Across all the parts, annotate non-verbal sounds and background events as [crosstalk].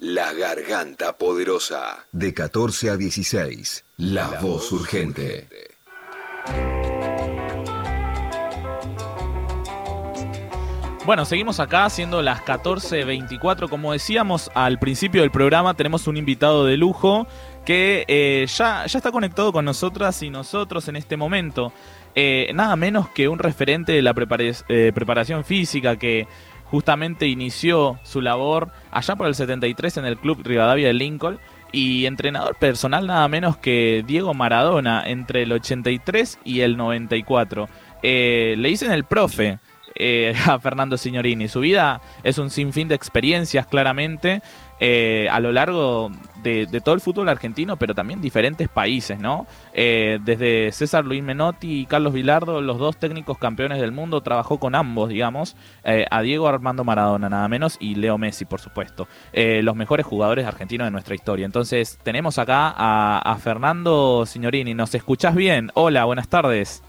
La Garganta Poderosa. De 14 a 16. La, voz urgente. Bueno, seguimos acá siendo las 14.24. Como decíamos al principio del programa, tenemos un invitado de lujo que eh, ya, ya está conectado con nosotras y nosotros en este momento. Eh, nada menos que un referente de la eh, preparación física que justamente inició su labor allá por el 73 en el Club Rivadavia de Lincoln y entrenador personal nada menos que Diego Maradona entre el 83 y el 94. Eh, le dicen el profe eh, [laughs] a Fernando Signorini. Su vida es un sinfín de experiencias claramente eh, a lo largo de, todo el fútbol argentino, pero también diferentes países, ¿no? Eh, desde César Luis Menotti y Carlos Vilardo, los dos técnicos campeones del mundo, trabajó con ambos, digamos, eh, a Diego Armando Maradona nada menos y Leo Messi, por supuesto, los mejores jugadores argentinos de nuestra historia. Entonces, tenemos acá a, a Fernando Signorini. ¿Nos escuchás bien? Hola, buenas tardes.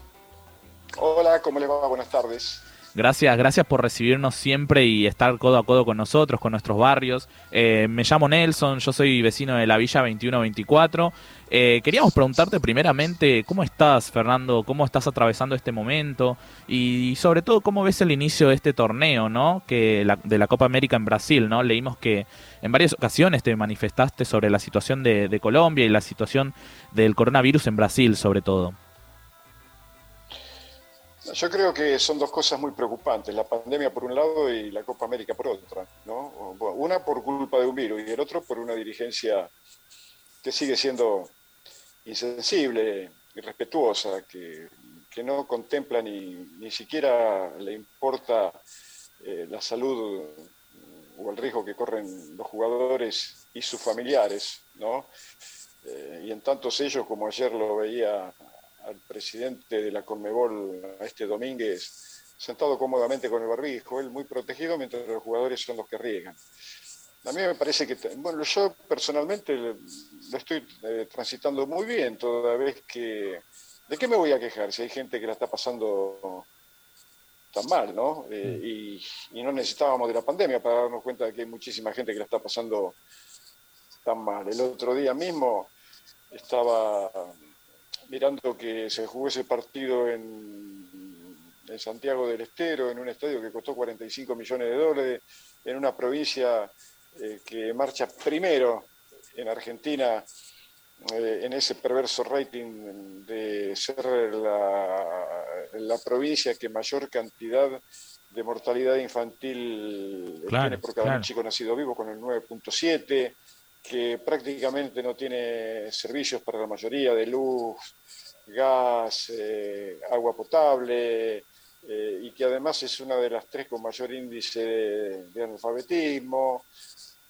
Hola, ¿cómo le va? Buenas tardes. Gracias, gracias por recibirnos siempre y estar codo a codo con nosotros, con nuestros barrios. Eh, me llamo Nelson, yo soy vecino de la Villa 2124. Eh, queríamos preguntarte primeramente, ¿cómo estás, Fernando? ¿Cómo estás atravesando este momento? Y, sobre todo, ¿cómo ves el inicio de este torneo, ¿no? Que de la Copa América en Brasil, ¿no? Leímos que en varias ocasiones te manifestaste sobre la situación de Colombia y la situación del coronavirus en Brasil, sobre todo. Yo creo que son dos cosas muy preocupantes, la pandemia por un lado y la Copa América por otra. ¿no? Una por culpa de un virus y el otro por una dirigencia que sigue siendo insensible, irrespetuosa, que, que no contempla ni, ni siquiera le importa eh, la salud o el riesgo que corren los jugadores y sus familiares. ¿no? Eh, y en tantos ellos, como ayer lo veía al presidente de la Conmebol, este Domínguez, sentado cómodamente con el barbijo, él muy protegido, mientras los jugadores son los que riegan. A mí me parece que, bueno, yo personalmente lo estoy eh, transitando muy bien, toda vez que, ¿de qué me voy a quejar si hay gente que la está pasando tan mal, ¿no? Eh, y, no necesitábamos de la pandemia para darnos cuenta de que hay muchísima gente que la está pasando tan mal. El otro día mismo estaba mirando que se jugó ese partido en, en, Santiago del Estero, en un estadio que costó 45 millones de dólares, en una provincia eh, que marcha primero en Argentina eh, en ese perverso rating de ser la, la, provincia que mayor cantidad de mortalidad infantil tiene por cada chico nacido vivo, con el 9.7 que prácticamente no tiene servicios para la mayoría de luz, gas, eh, agua potable, eh, y que además es una de las tres con mayor índice de, analfabetismo,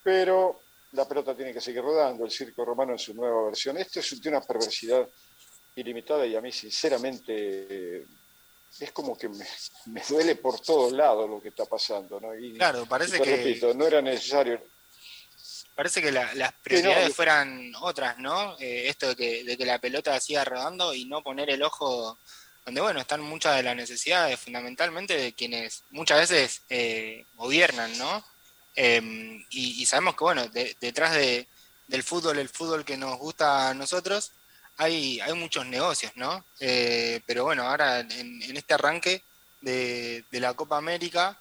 pero la pelota tiene que seguir rodando, el circo romano en su nueva versión. Esto es una perversidad ilimitada y a mí sinceramente es como que me, duele por todos lados lo que está pasando. ¿no? claro, parece que... Repito, no era necesario parece que las prioridades fueran otras, ¿no? Eh, esto de que, la pelota siga rodando y no poner el ojo donde, bueno, están muchas de las necesidades, fundamentalmente de quienes muchas veces eh, gobiernan, ¿no? Em, y, sabemos que, bueno, detrás del fútbol, el fútbol que nos gusta a nosotros, hay, hay muchos negocios, ¿no? Eh, pero bueno, ahora en, este arranque de, la Copa América,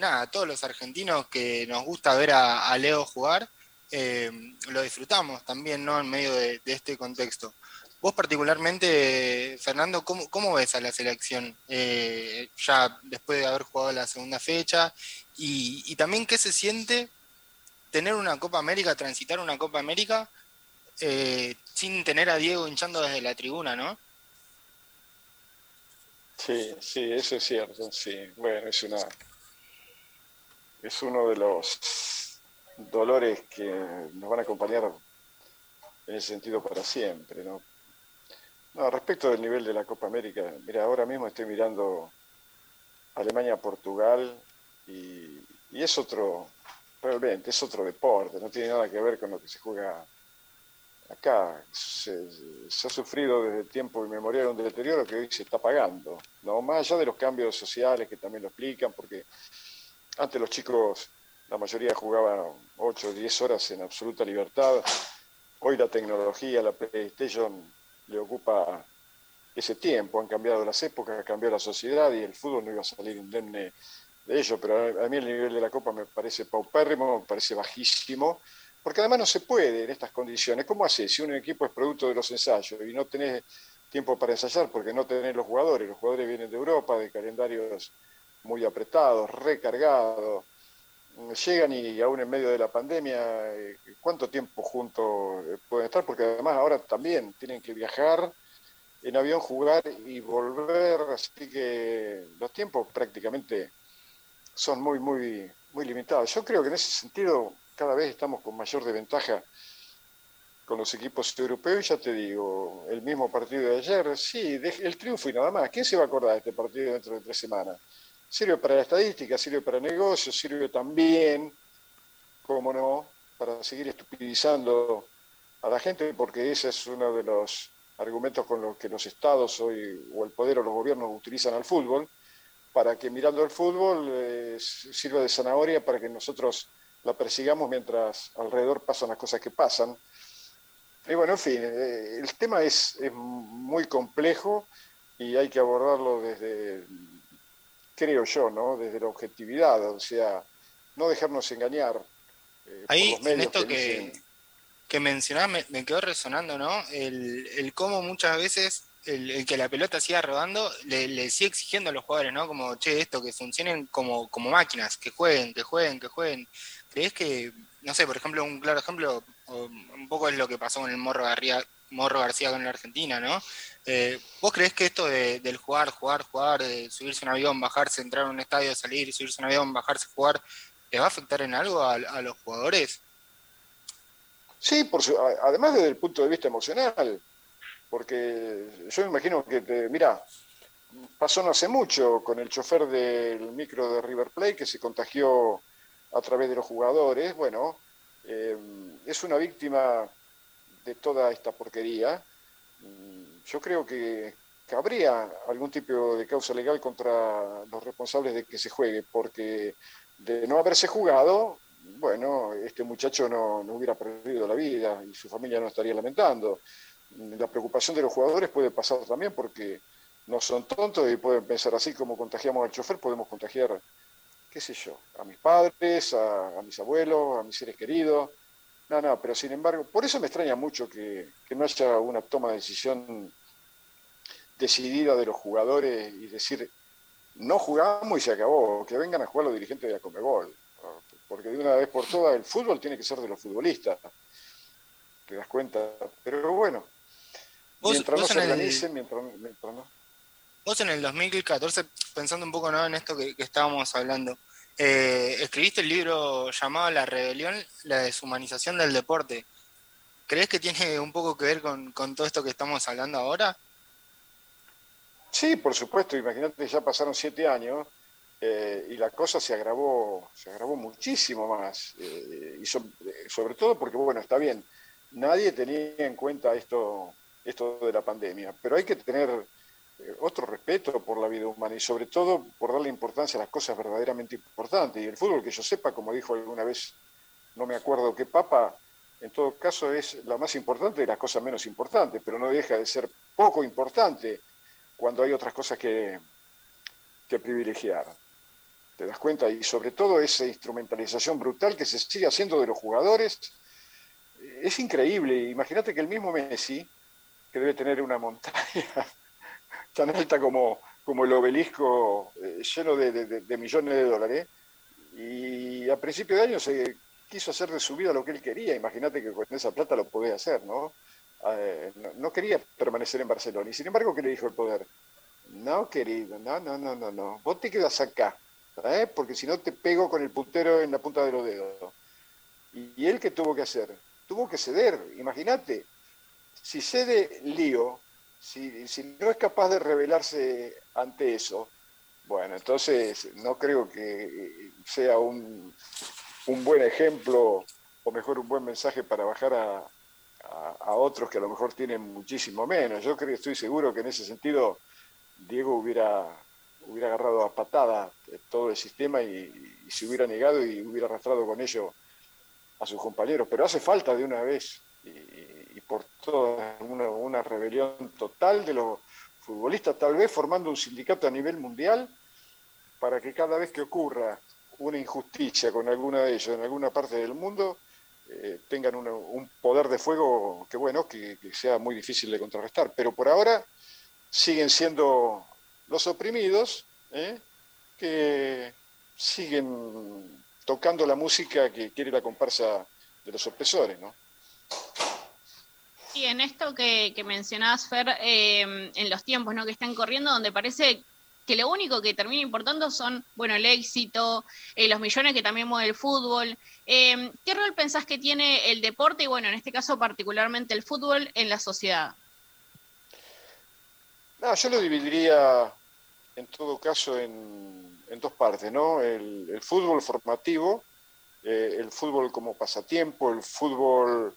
nada, todos los argentinos que nos gusta ver a Leo jugar, eh, lo disfrutamos también, ¿no? En medio de, este contexto. Vos particularmente, Fernando, ¿cómo, ves a la selección eh, ya después de haber jugado la segunda fecha? Y, también qué se siente tener una Copa América, transitar una Copa América eh, sin tener a Diego hinchando desde la tribuna, ¿no? Sí, sí, eso es cierto, sí. Bueno, es una es uno de los dolores que nos van a acompañar en ese sentido para siempre. ¿no? Respecto del nivel de la Copa América, mira, ahora mismo estoy mirando Alemania-Portugal y, es otro, realmente es otro deporte, no tiene nada que ver con lo que se juega acá. Se, ha sufrido desde tiempo inmemorial un deterioro que hoy se está pagando, ¿no? más allá de los cambios sociales que también lo explican, porque antes los chicos la mayoría jugaba 8 o 10 horas en absoluta libertad. Hoy la tecnología, la PlayStation le ocupa ese tiempo, han cambiado las épocas, ha cambiado la sociedad y el fútbol no iba a salir indemne de ello, pero a mí el nivel de la Copa me parece paupérrimo, me parece bajísimo, porque además no se puede en estas condiciones. ¿Cómo haces si un equipo es producto de los ensayos y no tenés tiempo para ensayar porque no tenés los jugadores? Los jugadores vienen de Europa, de calendarios muy apretados, recargados, llegan y aún en medio de la pandemia, eh, ¿cuánto tiempo juntos eh, pueden estar? Porque además ahora también tienen que viajar en avión, jugar y volver, así que los tiempos prácticamente son muy, muy, muy limitados. Yo creo que en ese sentido cada vez estamos con mayor desventaja con los equipos europeos, ya te digo, el mismo partido de ayer, sí, el triunfo y nada más. ¿Quién se va a acordar de este partido dentro de tres semanas? Sirve para la estadística, sirve para negocios, sirve también, como no, para seguir estupidizando a la gente, porque ese es uno de los argumentos con los que los estados hoy, o el poder o los gobiernos utilizan al fútbol, para que mirando el fútbol eh, sirva de zanahoria para que nosotros la persigamos mientras alrededor pasan las cosas que pasan. Y bueno, en fin, eh, el tema es, muy complejo y hay que abordarlo desde, creo yo, ¿no? Desde la objetividad, o sea, no dejarnos engañar. Eh, Ahí, en esto que, que, mencionaba me, quedó resonando, ¿no? El, el cómo muchas veces el, que la pelota siga rodando le, le, sigue exigiendo a los jugadores, ¿no? Como, che, esto, que funcionen como, como máquinas, que jueguen, que jueguen, que jueguen. ¿Crees que, no sé, por ejemplo, un claro ejemplo, un poco es lo que pasó con el Morro García, Morro García con la Argentina, ¿no? Eh, ¿Vos crees que esto de, del jugar, jugar, jugar, de subirse un avión, bajarse, entrar a un estadio, salir, subirse un avión, bajarse, jugar, ¿le va a afectar en algo a, los jugadores? Sí, por además desde el punto de vista emocional, porque yo me imagino que, te, mira, pasó no hace mucho con el chofer del micro de River Plate que se contagió a través de los jugadores. Bueno, eh, es una víctima de toda esta porquería. Yo creo que, habría algún tipo de causa legal contra los responsables de que se juegue, porque de no haberse jugado, bueno, este muchacho no, no hubiera perdido la vida y su familia no estaría lamentando la preocupación de los jugadores puede pasar también porque no son tontos y pueden pensar así como contagiamos al chofer, podemos contagiar, qué sé yo, a mis padres, a, mis abuelos, a mis seres queridos. No, no, pero sin embargo, por eso me extraña mucho que, no haya una toma de decisión decidida de los jugadores y decir, no jugamos y se acabó, que vengan a jugar los dirigentes de la Comebol. Porque de una vez por todas el fútbol tiene que ser de los futbolistas. ¿Te das cuenta? Pero bueno, mientras no se organicen, mientras, no. Vos en el 2014, pensando un poco ¿no? en esto que, estábamos hablando, eh, escribiste el libro llamado La Rebelión, la deshumanización del deporte. ¿Crees que tiene un poco que ver con, todo esto que estamos hablando ahora? Sí, por supuesto. Imagínate, ya pasaron siete años eh, y la cosa se agravó, se agravó muchísimo más. Eh, y sobre todo porque, bueno, está bien, nadie tenía en cuenta esto esto de la pandemia, pero hay que tener otro respeto por la vida humana y sobre todo por darle importancia a las cosas verdaderamente importantes. Y el fútbol, que yo sepa, como dijo alguna vez, no me acuerdo qué papa, en todo caso es la más importante de las cosas menos importantes, pero no deja de ser poco importante cuando hay otras cosas que, que privilegiar. ¿Te das cuenta? Y sobre todo esa instrumentalización brutal que se sigue haciendo de los jugadores. Es increíble. Imagínate que el mismo Messi, que debe tener una montaña tan alta como, como el obelisco eh, lleno de, millones de dólares. Y a principio de año se quiso hacer de su vida lo que él quería. Imagínate que con esa plata lo podía hacer, ¿no? Eh, no, quería permanecer en Barcelona. Y sin embargo, ¿qué le dijo el poder? No, querido, no, no, no, no, no. Vos te quedas acá, ¿eh? porque si no te pego con el puntero en la punta de los dedos. ¿Y, y él qué tuvo que hacer? Tuvo que ceder, imagínate si cede lío, si, si no es capaz de rebelarse ante eso, bueno, entonces no creo que sea un, un buen ejemplo o mejor un buen mensaje para bajar a, a, otros que a lo mejor tienen muchísimo menos. Yo creo, estoy seguro que en ese sentido Diego hubiera hubiera agarrado a patada todo el sistema y, se hubiera negado y hubiera arrastrado con ello a sus compañeros. Pero hace falta de una vez por toda una, rebelión total de los futbolistas, tal vez formando un sindicato a nivel mundial para que cada vez que ocurra una injusticia con alguna de ellos en alguna parte del mundo, eh, tengan un poder de fuego que bueno, que, sea muy difícil de contrarrestar. Pero por ahora siguen siendo los oprimidos, ¿eh? que siguen tocando la música que quiere la comparsa de los opresores, ¿no? Y en esto que, mencionabas, Fer, eh, en los tiempos ¿no? que están corriendo, donde parece que lo único que termina importando son, bueno, el éxito, eh, los millones que también mueve el fútbol. Eh, ¿Qué rol pensás que tiene el deporte y, bueno, en este caso particularmente el fútbol en la sociedad? No, yo lo dividiría en todo caso en, dos partes, ¿no? El, fútbol formativo, eh, el fútbol como pasatiempo, el fútbol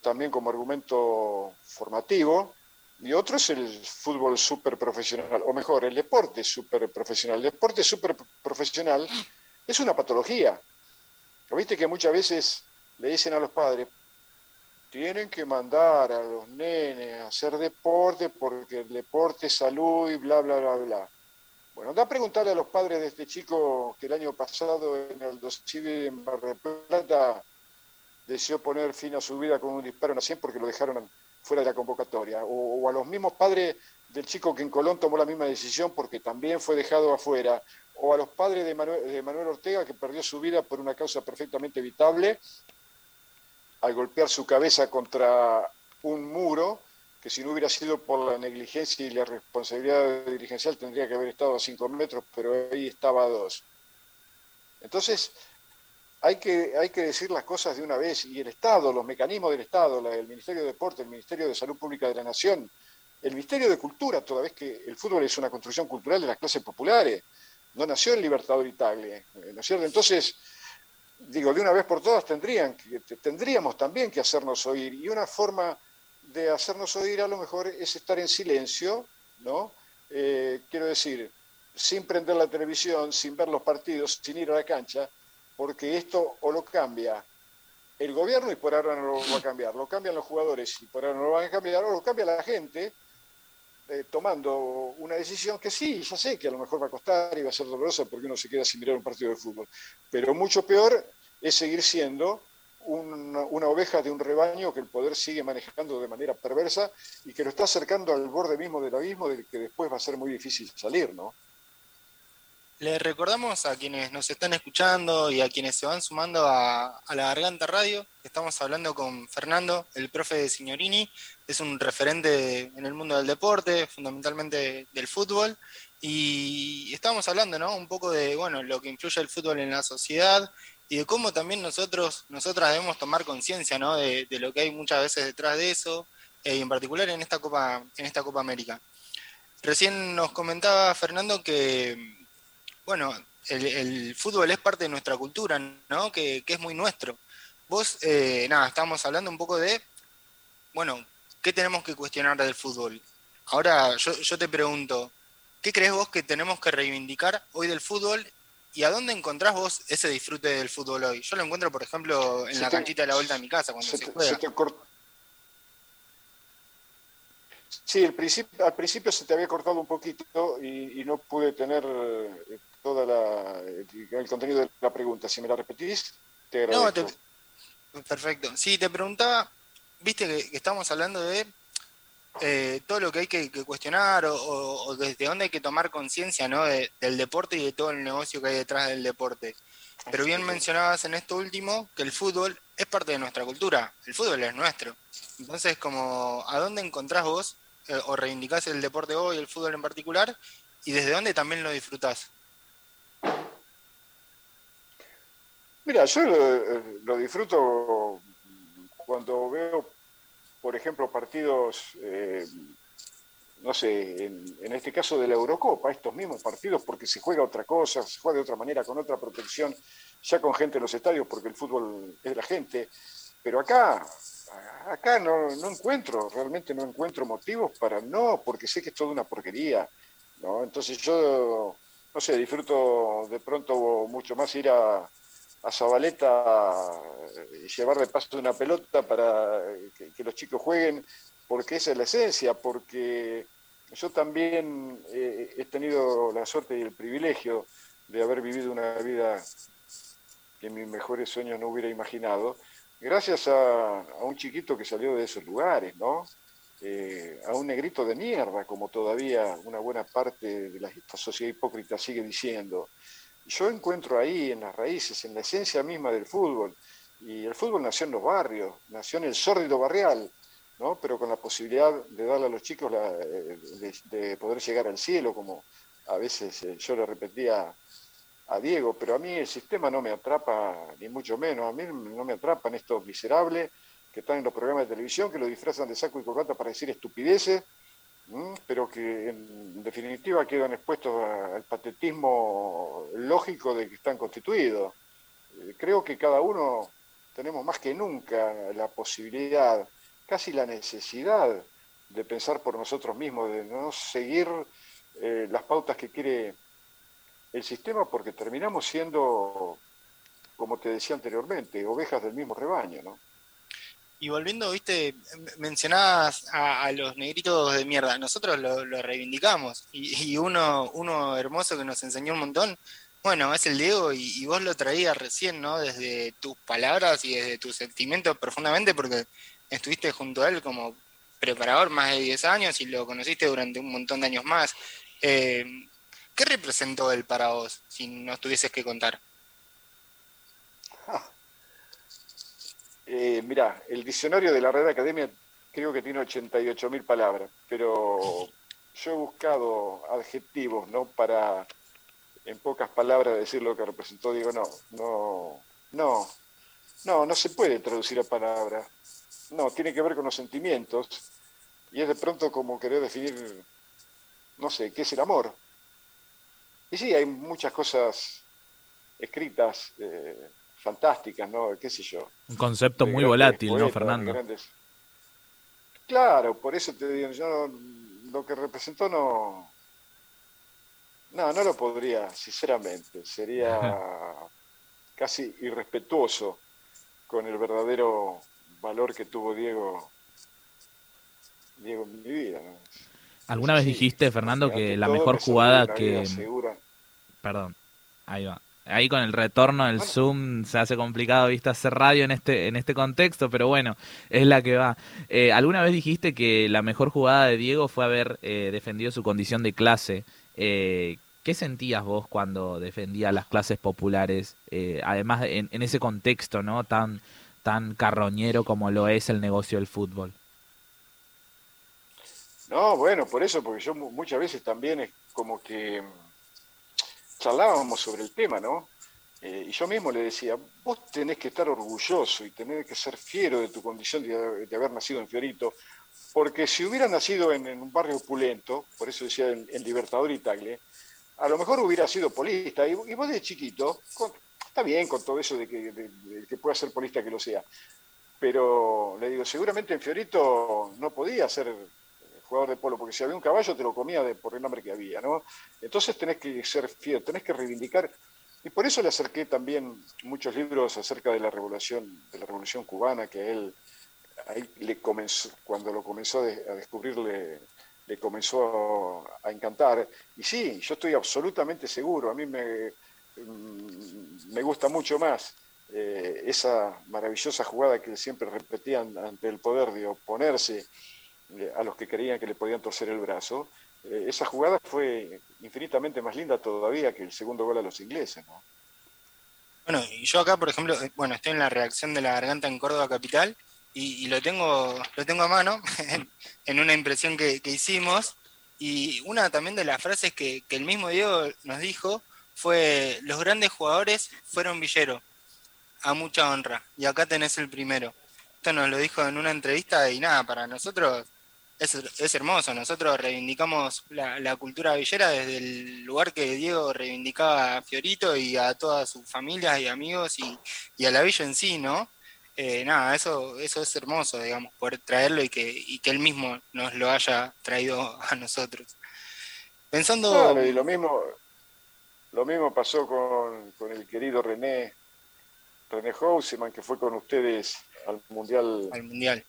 también como argumento formativo, y otro es el fútbol súper profesional, o mejor, el deporte súper profesional. El deporte súper profesional es una patología. Viste que muchas veces le dicen a los padres, tienen que mandar a los nenes a hacer deporte porque el deporte es salud y bla, bla, bla, bla. Bueno, anda a preguntarle a los padres de este chico que el año pasado en el 2000 en Mar del Plata deseó poner fin a su vida con un disparo en la 100 porque lo dejaron fuera de la convocatoria, o, a los mismos padres del chico que en Colón tomó la misma decisión porque también fue dejado afuera, o a los padres de Manuel, Ortega que perdió su vida por una causa perfectamente evitable al golpear su cabeza contra un muro que si no hubiera sido por la negligencia y la responsabilidad dirigencial tendría que haber estado a cinco metros, pero ahí estaba a dos. Entonces, hay que, hay que decir las cosas de una vez y el Estado, los mecanismos del Estado, el Ministerio de Deporte, el Ministerio de Salud Pública de la Nación, el Ministerio de Cultura, toda vez que el fútbol es una construcción cultural de las clases populares, no nació en Libertador y Tagle, ¿no es cierto? Entonces, digo, de una vez por todas tendrían, tendríamos también que hacernos oír y una forma de hacernos oír a lo mejor es estar en silencio, ¿no? Eh, quiero decir, sin prender la televisión, sin ver los partidos, sin ir a la cancha, porque esto o lo cambia el gobierno y por ahora no lo va a cambiar, lo cambian los jugadores y por ahora no lo van a cambiar, o lo cambia la gente eh, tomando una decisión que sí, ya sé que a lo mejor va a costar y va a ser dolorosa porque uno se queda sin mirar un partido de fútbol, pero mucho peor es seguir siendo una, una, oveja de un rebaño que el poder sigue manejando de manera perversa y que lo está acercando al borde mismo del abismo del que después va a ser muy difícil salir, ¿no? Le recordamos a quienes nos están escuchando y a quienes se van sumando a, la Garganta Radio, estamos hablando con Fernando, el profe de Signorini, es un referente en el mundo del deporte, fundamentalmente del fútbol, y estamos hablando ¿no? un poco de bueno, lo que influye el fútbol en la sociedad y de cómo también nosotros, nosotras debemos tomar conciencia ¿no? de, lo que hay muchas veces detrás de eso, eh, y en particular en esta Copa, en esta Copa América. Recién nos comentaba Fernando que bueno, el, fútbol es parte de nuestra cultura, ¿no? Que, es muy nuestro. Vos, eh, nada, estamos hablando un poco de, bueno, ¿qué tenemos que cuestionar del fútbol? Ahora yo, te pregunto, ¿qué crees vos que tenemos que reivindicar hoy del fútbol ¿Y a dónde encontrás vos ese disfrute del fútbol hoy? Yo lo encuentro, por ejemplo, en la canchita de la vuelta de mi casa cuando se, juega. Sí, al principio se te había cortado un poquito y, no pude tener eh, todo el contenido de la pregunta. Si me la repetís, te agradezco. No, perfecto. Sí, te preguntaba, viste que, estamos hablando de eh, todo lo que hay que, cuestionar o, desde dónde hay que tomar conciencia ¿no? del deporte y de todo el negocio que hay detrás del deporte. Pero bien mencionabas en esto último que el fútbol es parte de nuestra cultura, el fútbol es nuestro. Entonces, como, ¿a dónde encontrás vos eh, o reivindicás el deporte hoy, el fútbol en particular, y desde dónde también lo disfrutás? Mira, yo lo, disfruto cuando veo, por ejemplo, partidos, eh, no sé, en, este caso de la Eurocopa, estos mismos partidos, porque se juega otra cosa, se juega de otra manera, con otra protección, ya con gente en los estadios, porque el fútbol es de la gente. Pero acá, acá no, no encuentro, realmente no encuentro motivos para no, porque sé que es toda una porquería ¿no? Entonces yo, no sé, disfruto de pronto mucho más ir a, a Zabaleta y llevar de paso una pelota para que, los chicos jueguen, porque esa es la esencia, porque yo también eh, he tenido la suerte y el privilegio de haber vivido una vida que mis mejores sueños no hubiera imaginado, gracias a, un chiquito que salió de esos lugares, ¿no? Eh, a un negrito de mierda, como todavía una buena parte de la, sociedad hipócrita sigue diciendo. Yo encuentro ahí, en las raíces, en la esencia misma del fútbol, y el fútbol nació en los barrios, nació en el sórdido barrial, ¿no? pero con la posibilidad de darle a los chicos la, eh, de, poder llegar al cielo, como a veces eh, yo le repetía a Diego, pero a mí el sistema no me atrapa, ni mucho menos, a mí no me atrapan estos miserables que están en los programas de televisión, que lo disfrazan de saco y corbata para decir estupideces, pero que en definitiva quedan expuestos al patetismo lógico de que están constituidos. Eh, creo que cada uno tenemos más que nunca la posibilidad, casi la necesidad de pensar por nosotros mismos, de no seguir eh, las pautas que quiere el sistema porque terminamos siendo, como te decía anteriormente, ovejas del mismo rebaño, ¿no? Y volviendo, viste, mencionabas a, los negritos de mierda, nosotros lo, reivindicamos, y, uno, uno hermoso que nos enseñó un montón, bueno, es el Diego, y, vos lo traías recién, ¿no? Desde tus palabras y desde tus sentimientos profundamente, porque estuviste junto a él como preparador más de 10 años y lo conociste durante un montón de años más. Eh, ¿Qué representó él para vos, si nos tuvieses que contar? Eh, mira, el diccionario de la Red Academia creo que tiene 88.000 palabras, pero yo he buscado adjetivos, ¿no? Para, en pocas palabras, decir lo que representó. Digo, no, no, no, no, no se puede traducir a palabras. No, tiene que ver con los sentimientos. Y es de pronto como querer definir, no sé, qué es el amor. Y sí, hay muchas cosas escritas, eh, fantásticas, ¿no? ¿Qué sé yo? Un concepto muy volátil, ¿no, Fernando? Claro, por eso te digo, yo lo que representó no... No, no lo podría, sinceramente. Sería [laughs] casi irrespetuoso con el verdadero valor que tuvo Diego, Diego en mi vida. ¿no? ¿Alguna vez dijiste, Fernando, que la mejor jugada que... Perdón, ahí va. Ahí con el retorno del Zoom se hace complicado, viste, hacer radio en este, en este contexto, pero bueno, es la que va. Eh, ¿Alguna vez dijiste que la mejor jugada de Diego fue haber eh, defendido su condición de clase? Eh, ¿Qué sentías vos cuando defendía las clases populares? además, en, en, ese contexto, ¿no? Tan, tan carroñero como lo es el negocio del fútbol. No, bueno, por eso, porque yo muchas veces también es como que charlábamos sobre el tema, ¿no? Eh, y yo mismo le decía, vos tenés que estar orgulloso y tenés que ser fiero de tu condición de, haber nacido en Fiorito, porque si hubiera nacido en, un barrio opulento, por eso decía en, Libertador y a lo mejor hubiera sido polista. Y, vos de chiquito, está bien con todo eso de que, de que pueda ser polista que lo sea, pero le digo, seguramente en Fiorito no podía ser jugador de polo, porque si había un caballo te lo comía de, por el nombre que había, ¿no? Entonces tenés que ser fiel, tenés que reivindicar, y por eso le acerqué también muchos libros acerca de la revolución, de la revolución cubana, que él, ahí le comenzó, cuando lo comenzó a descubrir, le, comenzó a encantar. Y sí, yo estoy absolutamente seguro, a mí me, mm, me gusta mucho más eh, esa maravillosa jugada que siempre repetían ante el poder de oponerse eh, a los que creían que le podían torcer el brazo, eh, esa jugada fue infinitamente más linda todavía que el segundo gol a los ingleses. ¿no? Bueno, y yo acá, por ejemplo, eh, bueno, estoy en la reacción de la garganta en Córdoba Capital y, lo, tengo, lo tengo a mano [laughs] en, una impresión que, hicimos. Y una también de las frases que, que el mismo Diego nos dijo fue, los grandes jugadores fueron Villero, a mucha honra. Y acá tenés el primero. Esto nos lo dijo en una entrevista y nada, para nosotros es, hermoso. Nosotros reivindicamos la, cultura villera desde el lugar que Diego reivindicaba a Fiorito y a todas sus familias y amigos y, a la villa en sí, ¿no? Eh, nada, eso, eso es hermoso, digamos, poder traerlo y que, que él mismo nos lo haya traído a nosotros. Pensando... y lo mismo, lo mismo pasó con, con el querido René, René Houseman, que fue con ustedes al Mundial. Al Mundial.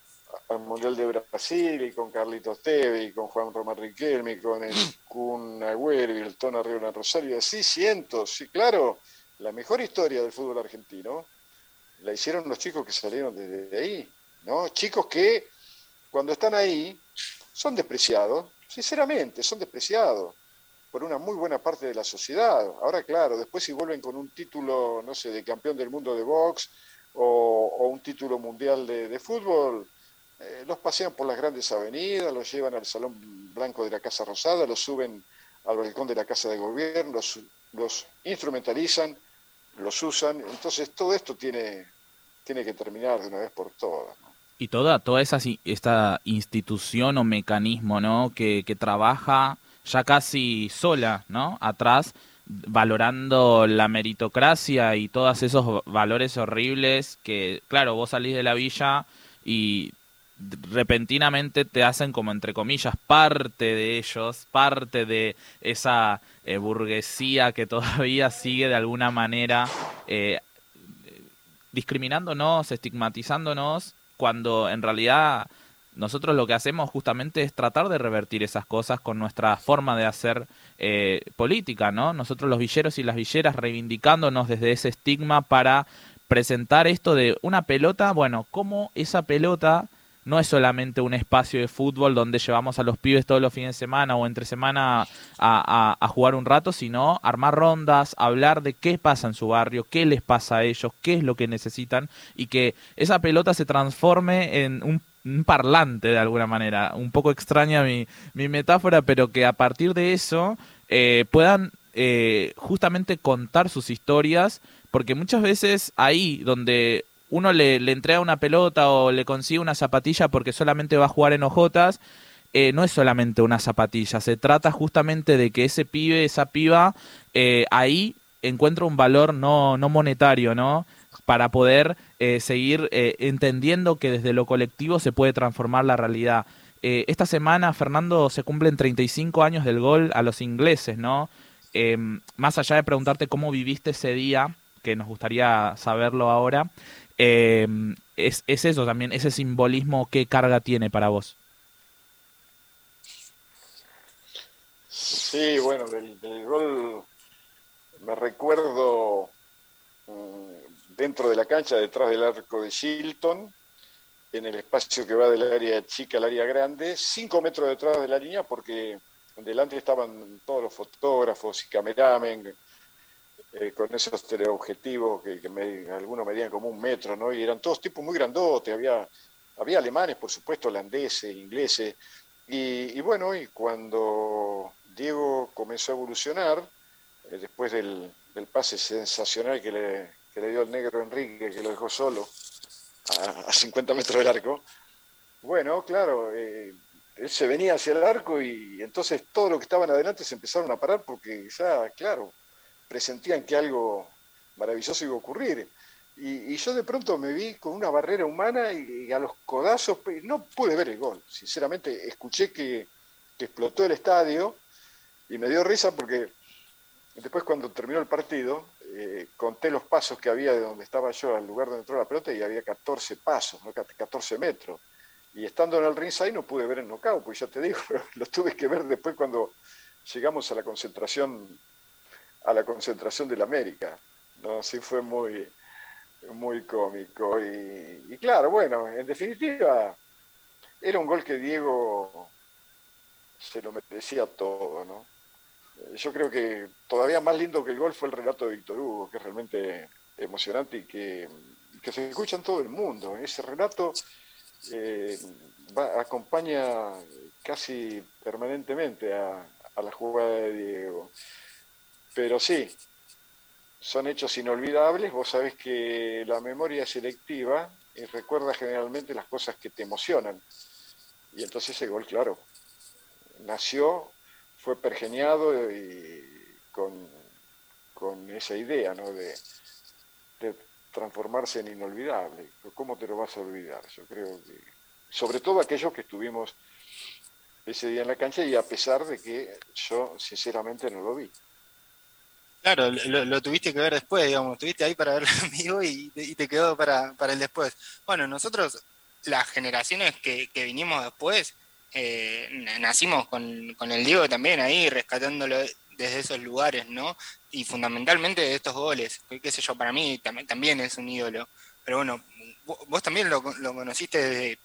Al Mundial de Brasil, y con Carlitos Teve, y con Juan Román Riquelme, y con el [clears throat] Kun Agüero y el Tona Río Rosario. Sí, cientos, sí, claro. La mejor historia del fútbol argentino la hicieron los chicos que salieron desde ahí, ¿no? Chicos que cuando están ahí son despreciados, sinceramente, son despreciados por una muy buena parte de la sociedad. Ahora, claro, después si vuelven con un título, no sé, de campeón del mundo de box o, un título mundial de, fútbol, eh, los pasean por las grandes avenidas, los llevan al Salón Blanco de la Casa Rosada, los suben al balcón de la Casa de Gobierno, los, los instrumentalizan, los usan. Entonces, todo esto tiene, tiene que terminar de una vez por todas. Y toda, toda esa, esta institución o mecanismo ¿no? que, que trabaja ya casi sola, ¿no? Atrás, valorando la meritocracia y todos esos valores horribles que, claro, vos salís de la villa y repentinamente te hacen como entre comillas parte de ellos, parte de esa eh, burguesía que todavía sigue de alguna manera eh, discriminándonos, estigmatizándonos, cuando en realidad nosotros lo que hacemos justamente es tratar de revertir esas cosas con nuestra forma de hacer eh, política, ¿no? Nosotros los villeros y las villeras reivindicándonos desde ese estigma para presentar esto de una pelota, bueno, cómo esa pelota no es solamente un espacio de fútbol donde llevamos a los pibes todos los fines de semana o entre semana a, jugar un rato, sino armar rondas, hablar de qué pasa en su barrio, qué les pasa a ellos, qué es lo que necesitan y que esa pelota se transforme en un un parlante de alguna manera. Un poco extraña mi, mi metáfora, pero que a partir de eso eh, puedan eh, justamente contar sus historias, porque muchas veces ahí donde uno le, entrega una pelota o le consigue una zapatilla porque solamente va a jugar en ojotas, eh, no es solamente una zapatilla, se trata justamente de que ese pibe, esa piba, ahí encuentra un valor no, no monetario, ¿no? para poder eh, seguir eh, entendiendo que desde lo colectivo se puede transformar la realidad. Eh, esta semana, Fernando, se cumplen 35 años del gol a los ingleses, ¿no? Em, más allá de preguntarte cómo viviste ese día, que nos gustaría saberlo ahora, em, es, eso también, ese simbolismo, ¿qué carga tiene para vos? Sí, bueno, del, del gol me recuerdo mm, dentro de la cancha, detrás del arco de Shilton, en el espacio que va del área chica al área grande, cinco metros detrás de la línea, porque delante estaban todos los fotógrafos y cameramen eh, con esos teleobjetivos que, que algunos medían como un metro, ¿no? Y eran todos tipos muy grandotes, había, había alemanes, por supuesto, holandeses, ingleses. Y, bueno, y cuando Diego comenzó a evolucionar, eh, después del, del pase sensacional que le, que le dio el negro Enrique, que lo dejó solo a, 50 metros del arco. Bueno, claro, eh, él se venía hacia el arco y entonces todo lo que estaban adelante se empezaron a parar porque ya, claro, presentían que algo maravilloso iba a ocurrir. Y, yo de pronto me vi con una barrera humana y, a los codazos, no pude ver el gol. Sinceramente, escuché que, explotó el estadio y me dio risa porque después cuando terminó el partido, eh, conté los pasos que había de donde estaba yo al lugar donde entró la pelota y había 14 pasos, 14 metros. Y estando en el ringside no pude ver el knockout, pues ya te digo, [laughs] lo tuve que ver después cuando llegamos a la concentración, a la concentración de la América. ¿no? Así fue muy, muy cómico. Y, y claro, bueno, en definitiva, era un gol que Diego se lo merecía todo, ¿no? yo creo que todavía más lindo que el gol fue el relato de Víctor Hugo, que es realmente emocionante y que, se escucha en todo el mundo. Ese relato eh, acompaña casi permanentemente a, la jugada de Diego. Pero sí, son hechos inolvidables. Vos sabés que la memoria es selectiva y recuerda generalmente las cosas que te emocionan. Y entonces ese gol, claro, nació fue pergeniado y con, esa idea ¿no? de, transformarse en inolvidable. ¿Cómo te lo vas a olvidar? Yo creo que, sobre todo aquellos que estuvimos ese día en la cancha y a pesar de que yo sinceramente no lo vi. Claro, lo, tuviste que ver después, digamos, tuviste ahí para verlo en vivo y, te quedó para, para el después. Bueno, nosotros, las generaciones que, que vinimos después, eh, nacimos con, con, el Diego también ahí, rescatándolo desde esos lugares, ¿no? Y fundamentalmente de estos goles, que qué sé yo, para mí también, también es un ídolo. Pero bueno, vos, también lo, lo, conociste desde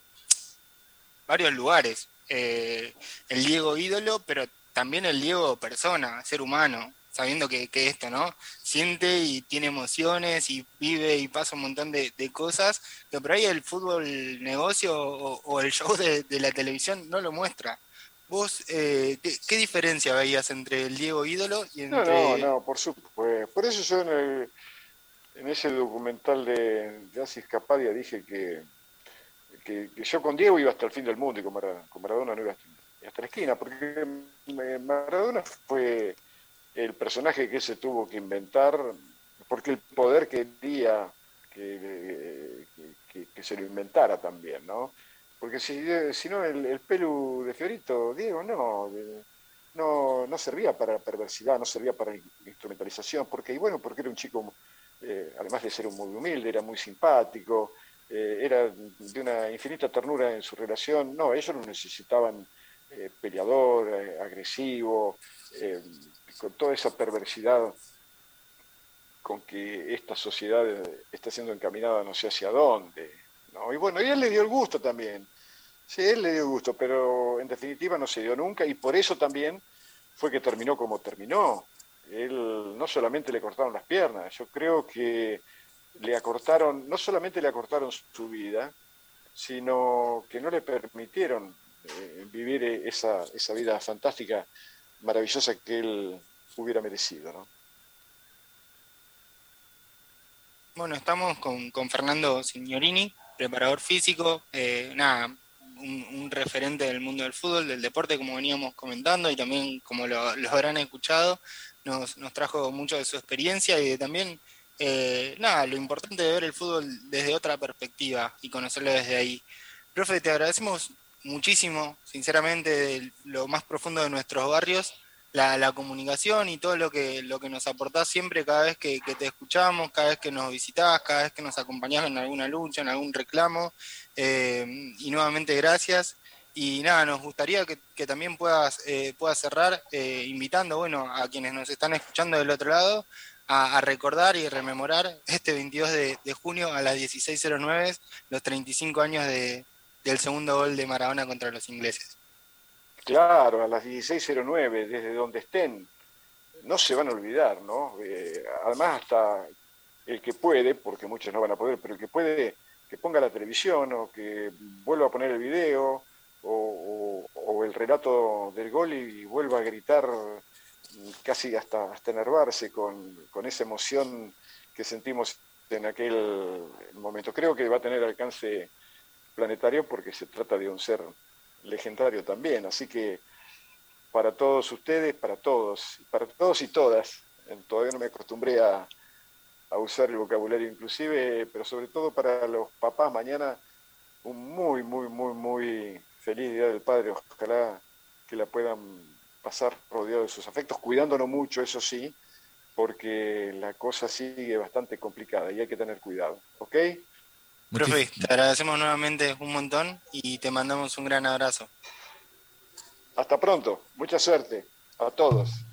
varios lugares. Eh, el Diego ídolo, pero también el Diego persona, ser humano sabiendo que, esto, ¿no? Siente y tiene emociones y vive y pasa un montón de, cosas, pero por ahí el fútbol negocio o, el show de, la televisión no lo muestra. ¿Vos eh, ¿qué, diferencia veías entre el Diego ídolo y entre... No, no, no, por supuesto. Por eso yo en, en ese documental de, de Asis Capadia dije que, que, yo con Diego iba hasta el fin del mundo y con Maradona, no iba hasta la esquina, porque Maradona fue el personaje que se tuvo que inventar, porque el poder quería que, que, se lo inventara también, ¿no? Porque si, si no, el, el pelu de Fiorito, Diego, no, no, no servía para perversidad, no servía para instrumentalización, porque, y bueno, porque era un chico, eh, además de ser muy humilde, era muy simpático, eh, era de una infinita ternura en su relación, no, ellos no necesitaban eh, peleador, agresivo, con toda esa perversidad con que esta sociedad está siendo encaminada no sé hacia dónde. ¿no? Y bueno, y él le dio el gusto también. Sí, él le dio el gusto, pero en definitiva no se dio nunca y por eso también fue que terminó como terminó. Él no solamente le cortaron las piernas, yo creo que le acortaron, no solamente le acortaron su vida, sino que no le permitieron eh, vivir esa, esa vida fantástica maravillosa que él hubiera merecido. ¿no? Bueno, estamos con, Fernando Signorini, preparador físico, eh, nada, un, referente del mundo del fútbol, del deporte, como veníamos comentando, y también, como lo, habrán escuchado, nos, trajo mucho de su experiencia y de también, eh, nada, lo importante de ver el fútbol desde otra perspectiva y conocerlo desde ahí. Profe, te agradecemos muchísimo, sinceramente, de lo más profundo de nuestros barrios, la, comunicación y todo lo que, lo que nos aportás siempre cada vez que, te escuchamos, cada vez que nos visitás, cada vez que nos acompañás en alguna lucha, en algún reclamo. Eh, y nuevamente gracias. Y nada, nos gustaría que, también puedas, eh, puedas cerrar eh, invitando bueno, a quienes nos están escuchando del otro lado a, recordar y rememorar este 22 de, de junio a las 16.09 los 35 años de, del segundo gol de Maradona contra los ingleses. Claro, a las 16.09, desde donde estén, no se van a olvidar, ¿no? Eh, además, hasta el que puede, porque muchos no van a poder, pero el que puede, que ponga la televisión o que vuelva a poner el video o, el relato del gol y, vuelva a gritar casi hasta, hasta enervarse con, con esa emoción que sentimos en aquel momento. Creo que va a tener alcance planetario porque se trata de un ser legendario también. Así que para todos ustedes, para todos, para todos y todas, todavía no me acostumbré a, usar el vocabulario inclusive, pero sobre todo para los papás, mañana un muy, muy, muy, muy feliz Día del Padre. Ojalá que la puedan pasar rodeado de sus afectos, cuidándonos mucho, eso sí, porque la cosa sigue bastante complicada y hay que tener cuidado. ¿Ok? Profe, te agradecemos nuevamente un montón y te mandamos un gran abrazo. Hasta pronto, mucha suerte a todos.